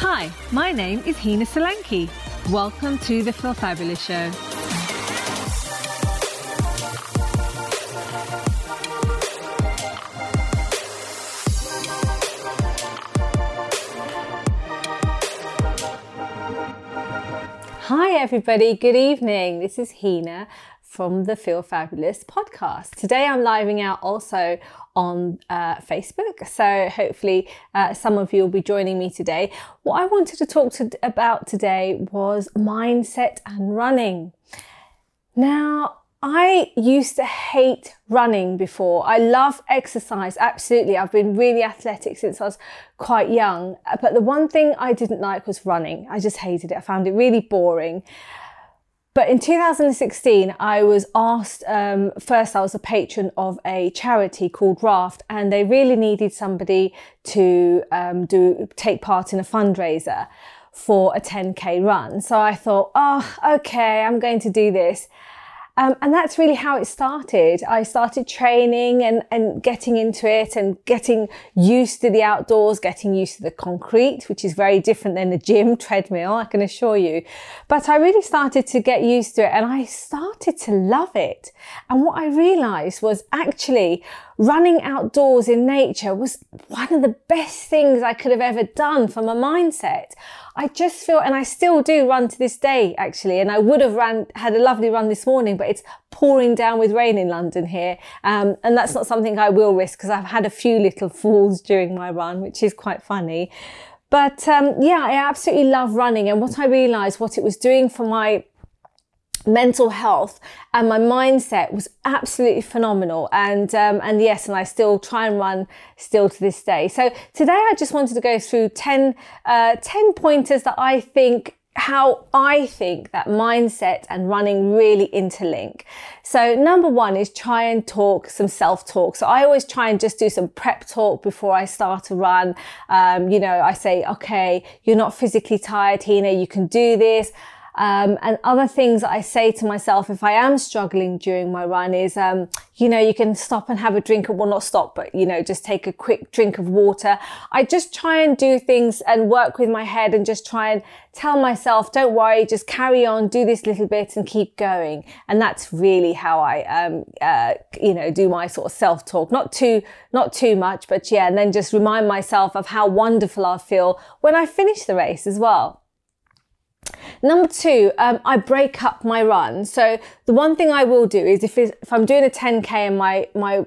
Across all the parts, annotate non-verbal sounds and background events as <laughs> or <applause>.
Hi, my name is Hina Solanki. Welcome to the Feel Fabulous Show. Hi, everybody. Good evening. This is Hina from the Feel Fabulous podcast. Today I'm living out also on uh, Facebook, so hopefully uh, some of you will be joining me today. What I wanted to talk to, about today was mindset and running. Now, I used to hate running before. I love exercise, absolutely. I've been really athletic since I was quite young. But the one thing I didn't like was running. I just hated it. I found it really boring. But in 2016, I was asked, um, first, I was a patron of a charity called Raft, and they really needed somebody to um, do take part in a fundraiser for a 10k run. So I thought, oh, okay, I'm going to do this. Um, and that's really how it started. I started training and, and getting into it and getting used to the outdoors, getting used to the concrete, which is very different than the gym <laughs> treadmill, I can assure you. But I really started to get used to it and I started to love it. And what I realized was actually running outdoors in nature was one of the best things I could have ever done for my mindset. I just feel, and I still do run to this day actually, and I would have ran, had a lovely run this morning, but it's pouring down with rain in London here. Um, and that's not something I will risk because I've had a few little falls during my run, which is quite funny. But um, yeah, I absolutely love running. And what I realized, what it was doing for my mental health and my mindset was absolutely phenomenal and um, and yes and i still try and run still to this day so today i just wanted to go through 10 uh, 10 pointers that i think how I think that mindset and running really interlink. So number one is try and talk some self-talk. So I always try and just do some prep talk before I start to run. Um, you know, I say, okay, you're not physically tired, Hina, you can do this. Um, and other things I say to myself if I am struggling during my run is, um, you know, you can stop and have a drink well, not stop, but, you know, just take a quick drink of water. I just try and do things and work with my head and just try and tell myself, don't worry, just carry on, do this little bit and keep going. And that's really how I, um, uh, you know, do my sort of self talk. Not too, not too much, but yeah. And then just remind myself of how wonderful I feel when I finish the race as well. Number two, um, I break up my run. So the one thing I will do is if, if I'm doing a 10k and my my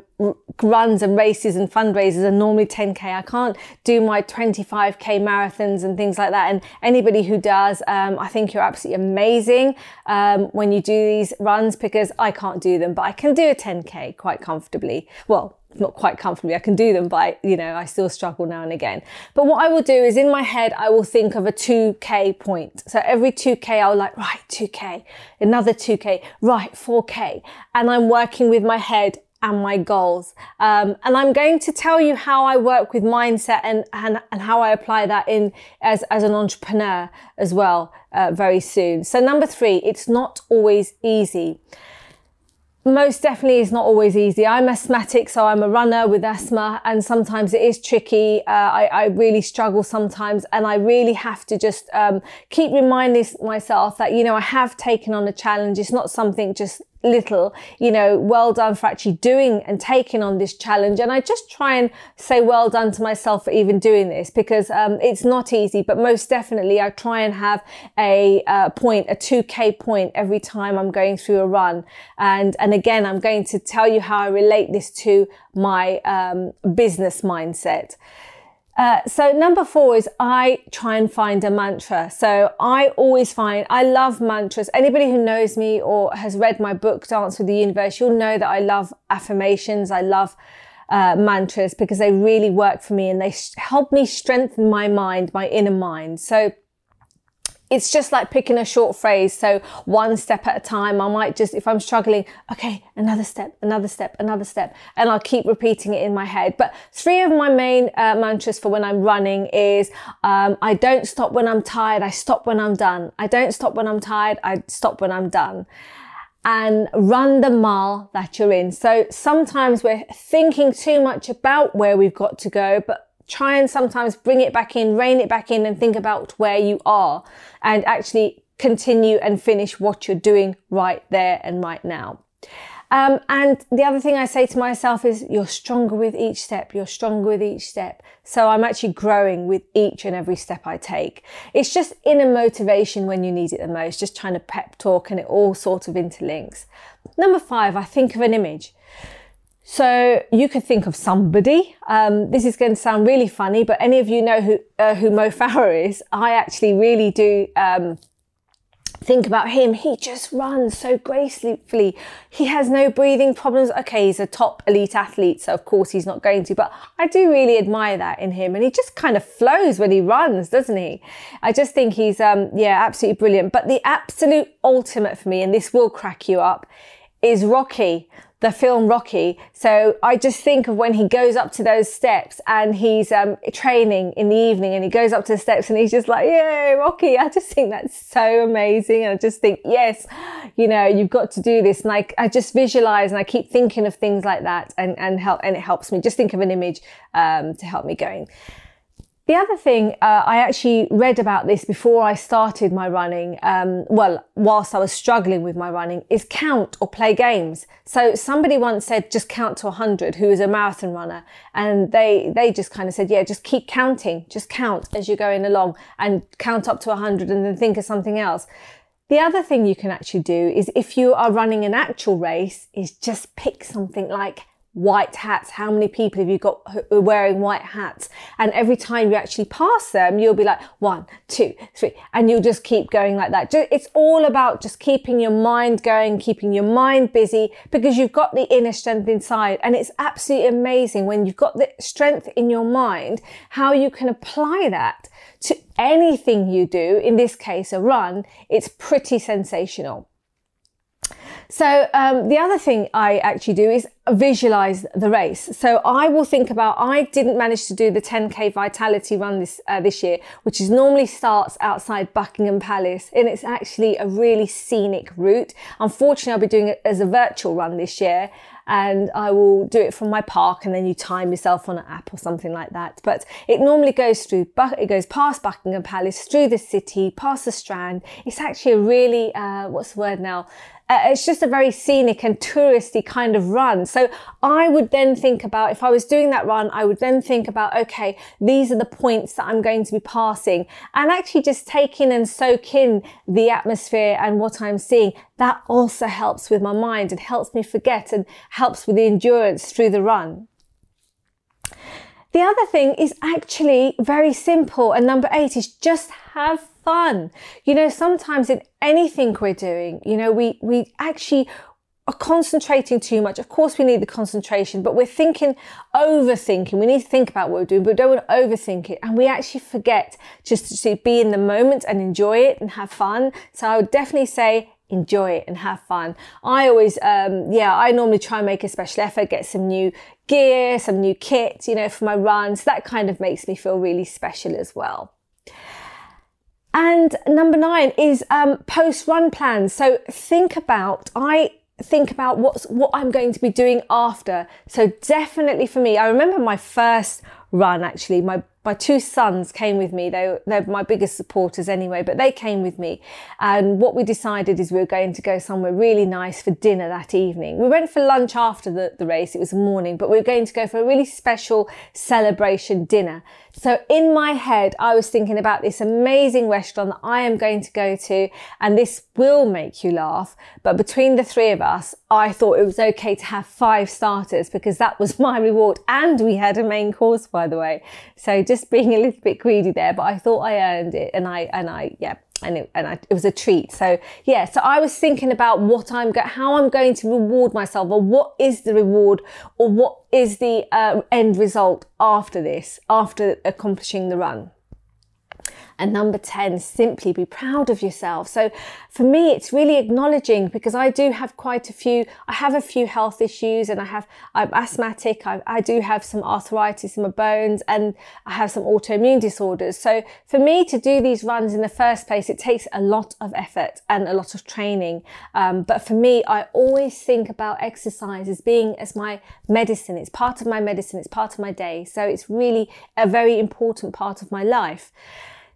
runs and races and fundraisers are normally 10k, I can't do my 25k marathons and things like that. And anybody who does, um, I think you're absolutely amazing um, when you do these runs because I can't do them, but I can do a 10k quite comfortably. Well, not quite comfortably. I can do them, but you know, I still struggle now and again. But what I will do is in my head, I will think of a 2K point. So every 2K, I'll like, right, 2K, another 2K, right, 4K. And I'm working with my head and my goals. Um, and I'm going to tell you how I work with mindset and, and, and how I apply that in as, as an entrepreneur as well, uh, very soon. So number three, it's not always easy most definitely is not always easy. I'm asthmatic, so I'm a runner with asthma, and sometimes it is tricky. Uh, I, I, really struggle sometimes, and I really have to just um, keep reminding myself that you know I have taken on a challenge. It's not something just little, you know, well done for actually doing and taking on this challenge. And I just try and say well done to myself for even doing this because um, it's not easy, but most definitely I try and have a uh, point, a 2K point every time I'm going through a run. And, and again, I'm going to tell you how I relate this to my um, business mindset. Uh, so number four is I try and find a mantra. So I always find, I love mantras. Anybody who knows me or has read my book, Dance with the Universe, you'll know that I love affirmations. I love uh, mantras because they really work for me and they help me strengthen my mind, my inner mind. So it's just like picking a short phrase. So one step at a time, I might just, if I'm struggling, okay, another step, another step, another step, and I'll keep repeating it in my head. But three of my main uh, mantras for when I'm running is, um, I don't stop when I'm tired. I stop when I'm done. I don't stop when I'm tired. I stop when I'm done. and run the mile that you're in. So sometimes we're thinking too much about where we've got to go, but try and sometimes bring it back in, rein it back in and think about where you are and actually continue and finish what you're doing right there and right now. Um, and the other thing I say to myself is you're stronger with each step. You're stronger with each step. So I'm actually growing with each and every step I take. It's just inner motivation when you need it the most, just trying to pep talk and it all sort of interlinks. Number five, I think of an image. So you could think of somebody. Um, this is going to sound really funny, but any of you know who uh, who Mo <laughs> Farah is? I actually really do um, think about him. He just runs so gracefully. He has no breathing problems. Okay, he's a top elite athlete, so of course he's not going to, but I do really admire that in him. And he just kind of flows when he runs, doesn't he? I just think he's, um, yeah, absolutely brilliant. But the absolute ultimate for me, and this will crack you up, is Rocky the film Rocky. So I just think of when he goes up to those steps and he's um, training in the evening and he goes up to the steps and he's just like, yay, Rocky. I just think that's so amazing. And I just think, yes, you know, you've got to do this. And I, I just visualize and I keep thinking of things like that and, and help, and it helps me just think of an image, um, to help me going. The other thing, uh, I actually read about this before I started my running, um, well, whilst I was struggling with my running, is count or play games. So somebody once said, just count to 100, who is a marathon runner. And they, they just kind of said, yeah, just keep counting, just count as you're going along and count up to 100 and then think of something else. The other thing you can actually do is if you are running an actual race, is just pick something like white hats. How many people have you got wearing white hats? And every time you actually pass them, you'll be like one, two, three, and you'll just keep going like that. It's all about just keeping your mind going, keeping your mind busy because you've got the inner strength inside. And it's absolutely amazing when you've got the strength in your mind, how you can apply that to anything you do. In this case, a run. It's pretty sensational. So um, the other thing I actually do is visualize the race. So I will think about. I didn't manage to do the 10k Vitality run this uh, this year, which is normally starts outside Buckingham Palace, and it's actually a really scenic route. Unfortunately, I'll be doing it as a virtual run this year, and I will do it from my park and then you time yourself on an app or something like that. But it normally goes through, it goes past Buckingham Palace, through the city, past the Strand. It's actually a really, uh, what's the word now? Uh, it's just a very scenic and touristy kind of run. So I would then think about, if I was doing that run, I would then think about, okay, these are the points that I'm going to be passing and actually just take in and soak in the atmosphere and what I'm seeing. That also helps with my mind and helps me forget and helps with the endurance through the run. The other thing is actually very simple. And number eight is just have fun. You know, sometimes in anything we're doing, you know, we, we actually are concentrating too much. Of course, we need the concentration, but we're thinking, overthinking. We need to think about what we're doing, but we don't want to overthink it. And we actually forget just to be in the moment and enjoy it and have fun. So I would definitely say enjoy it and have fun. I always, um, yeah, I normally try and make a special effort, get some new gear, some new kit, you know, for my runs. That kind of makes me feel really special as well. And number nine is um, post run plans. So think about, I think about what's what I'm going to be doing after. So definitely for me, I remember my first run actually. My my two sons came with me. They they're my biggest supporters anyway, but they came with me. And what we decided is we were going to go somewhere really nice for dinner that evening. We went for lunch after the, the race. It was morning, but we were going to go for a really special celebration dinner. So in my head, I was thinking about this amazing restaurant that I am going to go to, and this will make you laugh. But between the three of us, I thought it was okay to have five starters because that was my reward. And we had a main course, by the way. So just being a little bit greedy there, but I thought I earned it. And I, and I, yeah, and it, and I, it was a treat. So yeah, so I was thinking about what I'm go- how I'm going to reward myself, or what is the reward, or what is the uh, end result after this, after accomplishing the run. And number 10, simply be proud of yourself. So for me, it's really acknowledging because I do have quite a few, I have a few health issues and I have, I'm asthmatic. I, I do have some arthritis in my bones and I have some autoimmune disorders. So for me to do these runs in the first place, it takes a lot of effort and a lot of training. Um, but for me, I always think about exercise as being as my medicine. It's part of my medicine. It's part of my day. So it's really a very important part of my life.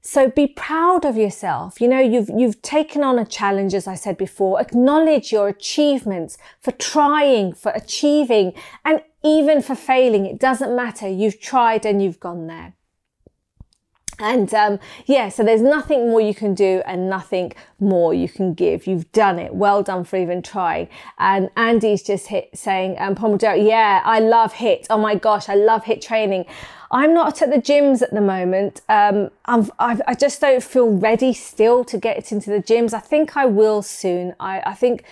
So be proud of yourself. You know, you've, you've taken on a challenge, as I said before. Acknowledge your achievements for trying, for achieving, and even for failing. It doesn't matter. You've tried and you've gone there. And um, yeah, so there's nothing more you can do and nothing more you can give. You've done it. Well done for even trying. And Andy's just hit saying, um, Pomodoro, yeah, I love HIT. Oh my gosh, I love HIT training. I'm not at the gyms at the moment. Um, I've, I've, i just don't feel ready still to get into the gyms. I think I will soon. I, I think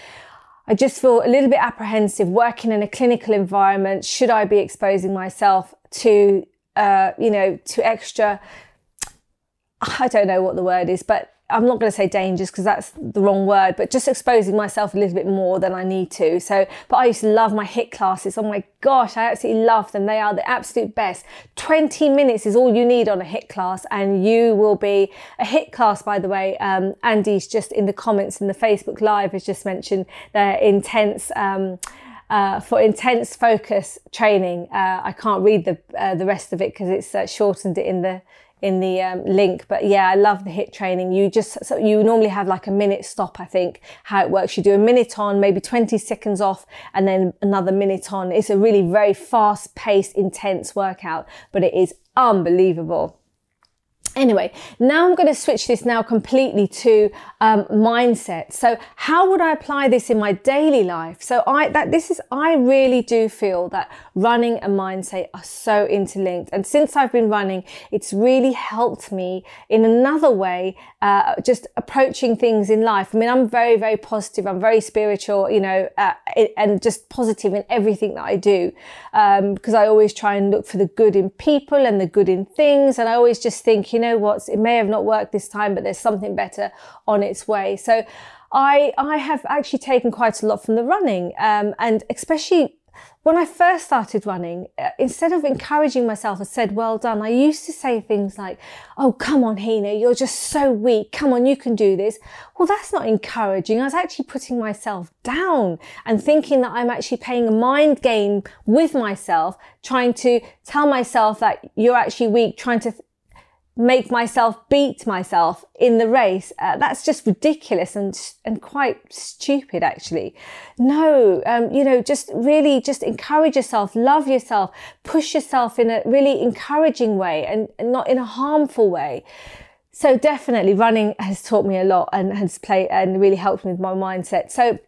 I just feel a little bit apprehensive working in a clinical environment. Should I be exposing myself to, uh, you know, to extra I don't know what the word is, but I'm not going to say dangers because that's the wrong word, but just exposing myself a little bit more than I need to. So, but I used to love my HIT classes. Oh my gosh, I absolutely love them. They are the absolute best. 20 minutes is all you need on a HIT class, and you will be a HIT class, by the way. Um, Andy's just in the comments in the Facebook Live has just mentioned their intense. Um, uh, for intense focus training, uh, I can't read the uh, the rest of it because it's uh, shortened it in the in the um, link. But yeah, I love the hit training. You just, so you normally have like a minute stop, I think, how it works. You do a minute on, maybe 20 seconds off, and then another minute on. It's a really very fast paced, intense workout, but it is unbelievable. Anyway, now I'm going to switch this now completely to um, mindset. So, how would I apply this in my daily life? So, I that this is I really do feel that running and mindset are so interlinked. And since I've been running, it's really helped me in another way, uh, just approaching things in life. I mean, I'm very very positive. I'm very spiritual, you know, uh, and just positive in everything that I do um, because I always try and look for the good in people and the good in things, and I always just think, you know what, it may have not worked this time, but there's something better on its way. So I, I have actually taken quite a lot from the running, um, and especially when I first started running, uh, instead of encouraging myself and said, well done, I used to say things like, oh, come on, Hina, you're just so weak. Come on, you can do this. Well, that's not encouraging. I was actually putting myself down and thinking that I'm actually playing a mind game with myself, trying to tell myself that you're actually weak, trying to make myself beat myself in the race. Uh, that's just ridiculous and and quite stupid, actually. No, um, you know, just really just encourage yourself, love yourself, push yourself in a really encouraging way and, and not in a harmful way. So definitely, running has taught me a lot and has played and really helped me with my mindset. So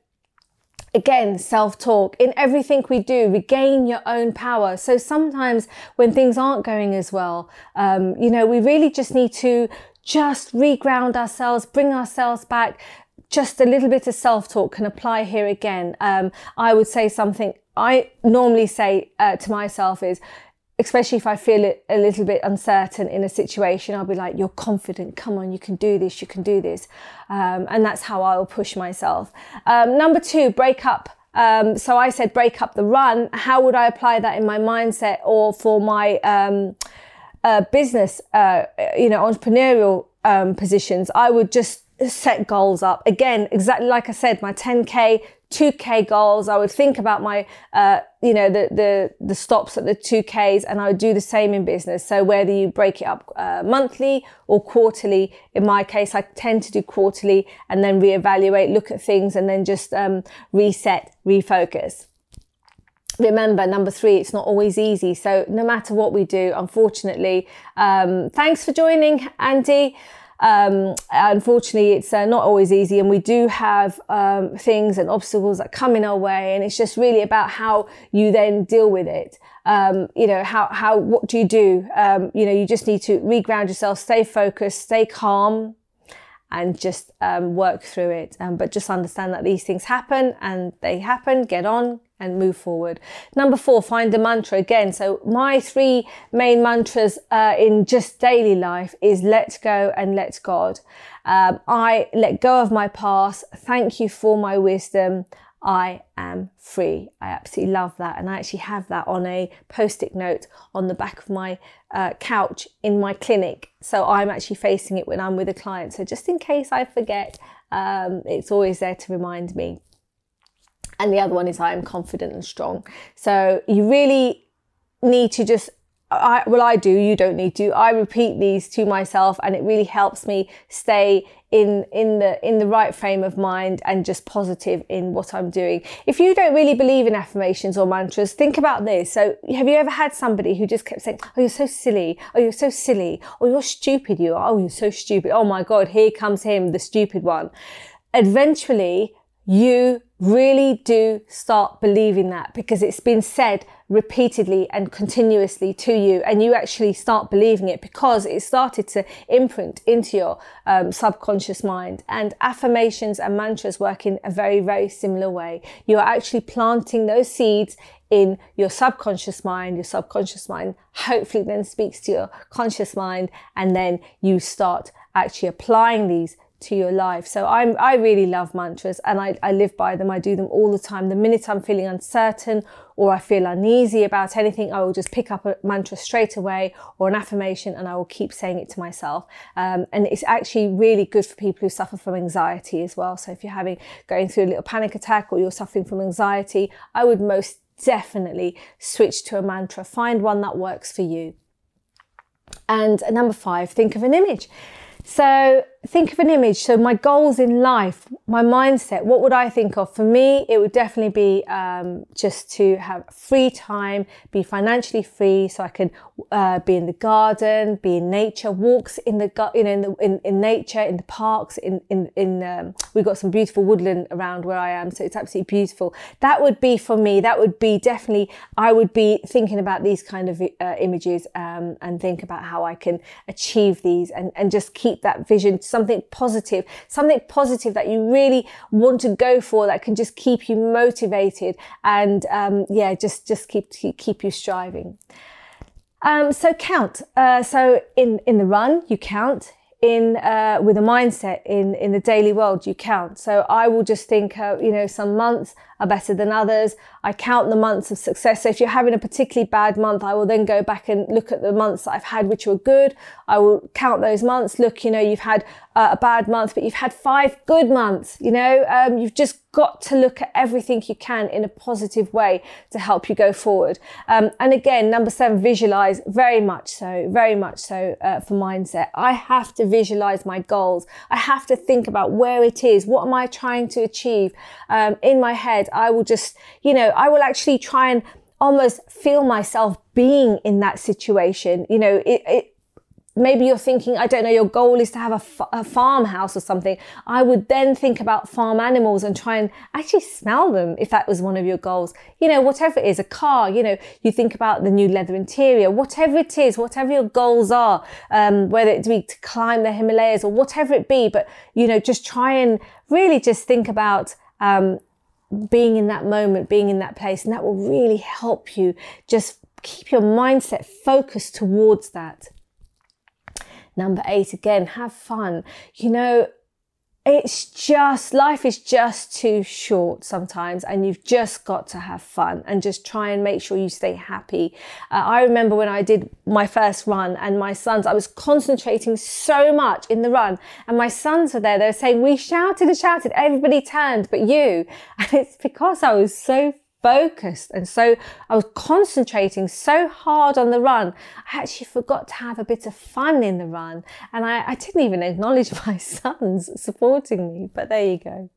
again, self talk in everything we do, regain your own power. So sometimes when things aren't going as well, um, you know, we really just need to just reground ourselves, bring ourselves back. Just a little bit of self talk can apply here again. Um, I would say something I normally say uh, to myself is, especially if I feel a little bit uncertain in a situation, I'll be like, you're confident. Come on, you can do this. You can do this. Um, and that's how I'll push myself. Um, number two, break up. Um, so I said, break up the run. How would I apply that in my mindset or for my, um, uh, business, uh, you know, entrepreneurial, um, positions? I would just set goals up again, exactly like I said, my 10k 2k goals. I would think about my, uh, you know, the, the, the stops at the 2ks and I would do the same in business. So whether you break it up uh, monthly or quarterly, in my case, I tend to do quarterly and then reevaluate, look at things and then just um, reset, refocus. Remember, number three, it's not always easy. So no matter what we do, unfortunately, um, thanks for joining, Andy. Um, unfortunately, it's uh, not always easy, and we do have um, things and obstacles that come in our way, and it's just really about how you then deal with it. Um, you know, how how what do you do? Um, you know, you just need to reground yourself, stay focused, stay calm, and just um, work through it. Um, but just understand that these things happen, and they happen. Get on, and move forward. Number four, find a mantra again. So my three main mantras uh, in just daily life is let go and let God. Um, I let go of my past. Thank you for my wisdom. I am free. I absolutely love that. And I actually have that on a post it note on the back of my uh, couch in my clinic. So I'm actually facing it when I'm with a client. So just in case I forget, um, it's always there to remind me. And the other one is I am confident and strong. So you really need to just I, well, I do. You don't need to. I repeat these to myself, and it really helps me stay in in the in the right frame of mind and just positive in what I'm doing. If you don't really believe in affirmations or mantras, think about this. So, have you ever had somebody who just kept saying, "Oh, you're so silly. Oh, you're so silly. Oh, you're stupid. You are. Oh, you're so stupid. Oh my God, here comes him, the stupid one." Eventually, you really do start believing that because it's been said repeatedly and continuously to you and you actually start believing it because it started to imprint into your um, subconscious mind and affirmations and mantras work in a very very similar way. You are actually planting those seeds in your subconscious mind. Your subconscious mind hopefully then speaks to your conscious mind and then you start actually applying these to your life. So I'm, I really love mantras and I, I live by them. I do them all the time. The minute I'm feeling uncertain or I feel uneasy about anything, I will just pick up a mantra straight away or an affirmation and I will keep saying it to myself. Um, and it's actually really good for people who suffer from anxiety as well. So if you're having, going through a little panic attack or you're suffering from anxiety, I would most definitely switch to a mantra. Find one that works for you. And number five, think of an image. So think of an image. So my goals in life, my mindset, what would I think of? For me, it would definitely be um, just to have free time, be financially free, so I can uh, be in the garden, be in nature, walks in the you know in the in, in nature, in the parks, in in in. Um, we've got some beautiful woodland around where I am, so it's absolutely beautiful. That would be for me. That would be definitely. I would be thinking about these kind of uh, images um, and think about how I can achieve these and and just keep that vision something positive, something positive that you really want to go for that can just keep you motivated and um, yeah, just just keep keep you striving. Um, so count. Uh, so in in the run, you count in uh, with a mindset in in the daily world you count so i will just think uh, you know some months are better than others i count the months of success so if you're having a particularly bad month i will then go back and look at the months that i've had which were good i will count those months look you know you've had uh, a bad month but you've had five good months you know um, you've just got to look at everything you can in a positive way to help you go forward. Um, and again, number seven, visualize very much so, very much so uh, for mindset. I have to visualize my goals. I have to think about where it is. What am I trying to achieve? Um, in my head, I will just, you know, I will actually try and almost feel myself being in that situation. You know, it, it maybe you're thinking, I don't know, your goal is to have a farmhouse or something. I would then think about farm animals and try and actually smell them if that was one of your goals. You know, whatever it is, a car, you know, you think about the new leather interior, whatever it is, whatever your goals are, um, whether it be to climb the Himalayas or whatever it be, but, you know, just try and really just think about, um, being in that moment, being in that place, and that will really help you just keep your mindset focused towards that. Number eight, again, have fun. You know, it's just, life is just too short sometimes, and you've just got to have fun and just try and make sure you stay happy. Uh, I remember when I did my first run, and my sons, I was concentrating so much in the run, and my sons were there, they were saying, We shouted and shouted, everybody turned, but you. <laughs> And it's because I was so focused and so I was concentrating so hard on the run. I actually forgot to have a bit of fun in the run and I, I didn't even acknowledge <laughs> my sons supporting me, but there you go.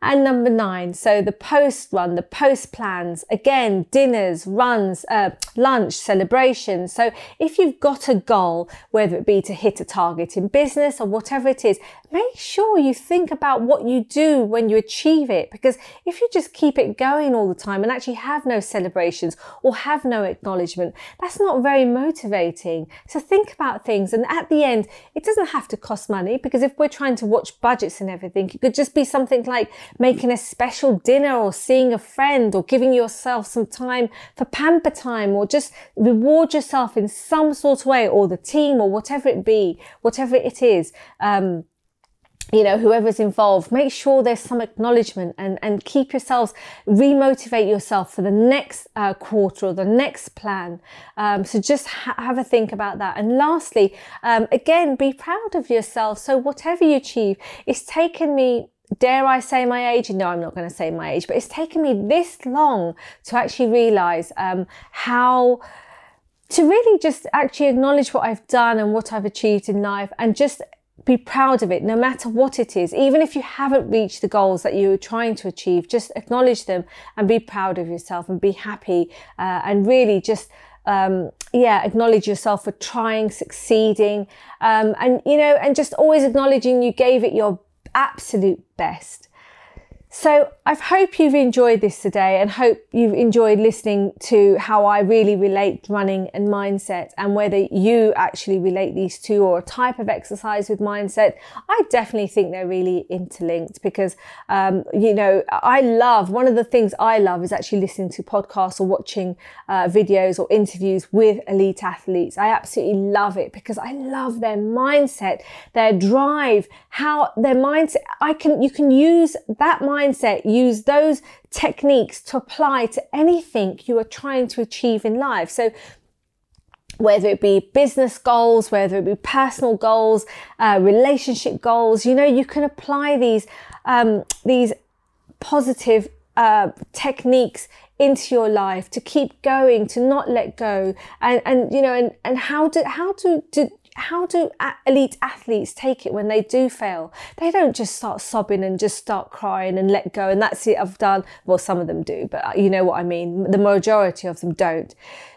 And number nine, so the post run, the post plans, again, dinners, runs, uh, lunch, celebrations. So if you've got a goal, whether it be to hit a target in business or whatever it is, make sure you think about what you do when you achieve it. Because if you just keep it going all the time and actually have no celebrations or have no acknowledgement, that's not very motivating. So think about things. And at the end, it doesn't have to cost money because if we're trying to watch budgets and everything, it could just be something like making a special dinner or seeing a friend or giving yourself some time for pamper time or just reward yourself in some sort of way or the team or whatever it be, whatever it is. Um, you know, whoever's involved, make sure there's some acknowledgement and, and keep yourselves, remotivate yourself for the next uh, quarter or the next plan. Um, so just ha- have a think about that. And lastly, um, again, be proud of yourself. So whatever you achieve, it's taken me dare I say my age? No, I'm not going to say my age, but it's taken me this long to actually realize um, how to really just actually acknowledge what I've done and what I've achieved in life and just be proud of it no matter what it is. Even if you haven't reached the goals that you're trying to achieve, just acknowledge them and be proud of yourself and be happy uh, and really just um, yeah, acknowledge yourself for trying, succeeding, um, and you know, and just always acknowledging you gave it your absolute best. So I hope you've enjoyed this today and hope you've enjoyed listening to how I really relate running and mindset and whether you actually relate these two or a type of exercise with mindset. I definitely think they're really interlinked because, um, you know, I love, one of the things I love is actually listening to podcasts or watching uh, videos or interviews with elite athletes. I absolutely love it because I love their mindset, their drive, how their mindset, I can, you can use that mindset mindset, use those techniques to apply to anything you are trying to achieve in life. So whether it be business goals, whether it be personal goals, uh, relationship goals, you know, you can apply these, um, these positive uh, techniques into your life to keep going, to not let go, and and you know, and and how do how to to how do elite athletes take it when they do fail? They don't just start sobbing and just start crying and let go and that's it, I've done. Well, some of them do, but uh, you know what I mean. The majority of them don't.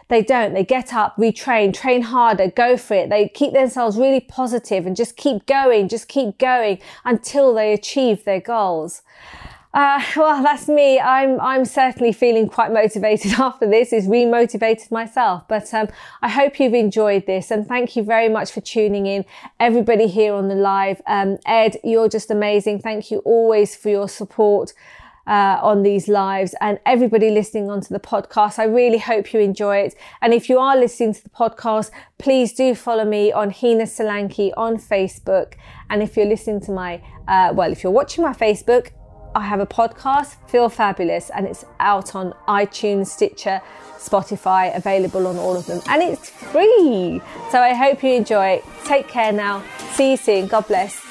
They don't. They get up, retrain, train harder, go for it. They keep themselves really positive and just keep going, just keep going until they achieve their goals. Uh, <laughs> well, that's me. I'm I'm certainly feeling quite motivated <laughs> after this. Is remotivated myself. But um, I hope you've enjoyed this, and thank you very much for tuning in. Everybody here on the live, um, Ed, you're just amazing. Thank you always for your support. Uh, on these lives and everybody listening onto the podcast. I really hope you enjoy it. And if you are listening to the podcast, please do follow me on Hina Solanki on Facebook. And if you're listening to my, uh, well, if you're watching my Facebook, I have a podcast, Feel Fabulous, and it's out on iTunes, Stitcher, Spotify, available on all of them, and it's free. So I hope you enjoy it. Take care now. See you soon. God bless.